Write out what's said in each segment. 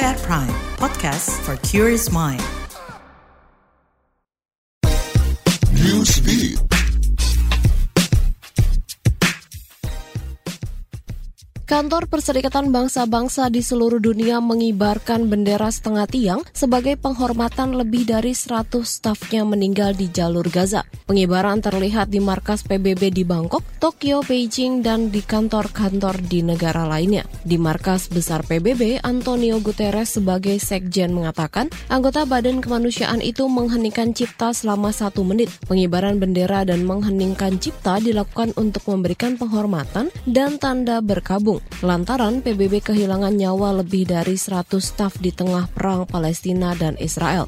at Prime, podcast for curious mind. Kantor Perserikatan Bangsa-Bangsa di seluruh dunia mengibarkan bendera setengah tiang sebagai penghormatan lebih dari 100 stafnya meninggal di jalur Gaza. Pengibaran terlihat di markas PBB di Bangkok, Tokyo, Beijing, dan di kantor-kantor di negara lainnya. Di markas besar PBB, Antonio Guterres sebagai sekjen mengatakan, anggota Badan Kemanusiaan itu mengheningkan cipta selama satu menit. Pengibaran bendera dan mengheningkan cipta dilakukan untuk memberikan penghormatan dan tanda berkabung lantaran PBB kehilangan nyawa lebih dari 100 staf di tengah perang Palestina dan Israel.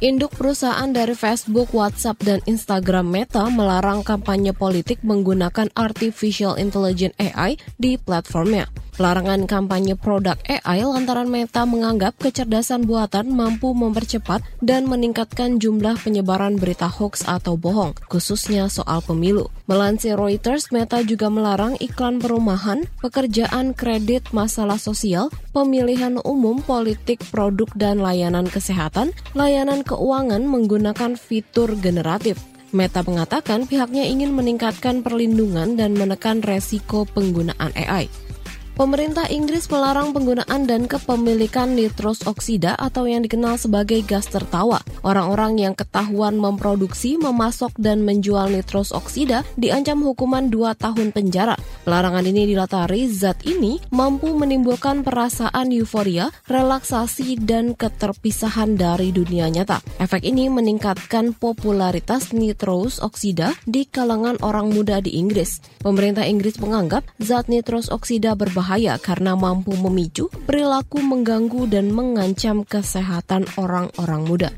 Induk perusahaan dari Facebook, WhatsApp, dan Instagram Meta melarang kampanye politik menggunakan Artificial Intelligence AI di platformnya. Larangan kampanye produk AI lantaran Meta menganggap kecerdasan buatan mampu mempercepat dan meningkatkan jumlah penyebaran berita hoax atau bohong, khususnya soal pemilu. Melansir Reuters, Meta juga melarang iklan perumahan, pekerjaan kredit, masalah sosial, pemilihan umum, politik, produk dan layanan kesehatan, layanan keuangan menggunakan fitur generatif. Meta mengatakan pihaknya ingin meningkatkan perlindungan dan menekan resiko penggunaan AI. Pemerintah Inggris melarang penggunaan dan kepemilikan nitros oksida atau yang dikenal sebagai gas tertawa. Orang-orang yang ketahuan memproduksi, memasok, dan menjual nitros oksida diancam hukuman 2 tahun penjara. Pelarangan ini dilatari zat ini mampu menimbulkan perasaan euforia, relaksasi, dan keterpisahan dari dunia nyata. Efek ini meningkatkan popularitas nitros oksida di kalangan orang muda di Inggris. Pemerintah Inggris menganggap zat nitros oksida berbahaya karena mampu memicu perilaku mengganggu dan mengancam kesehatan orang-orang muda.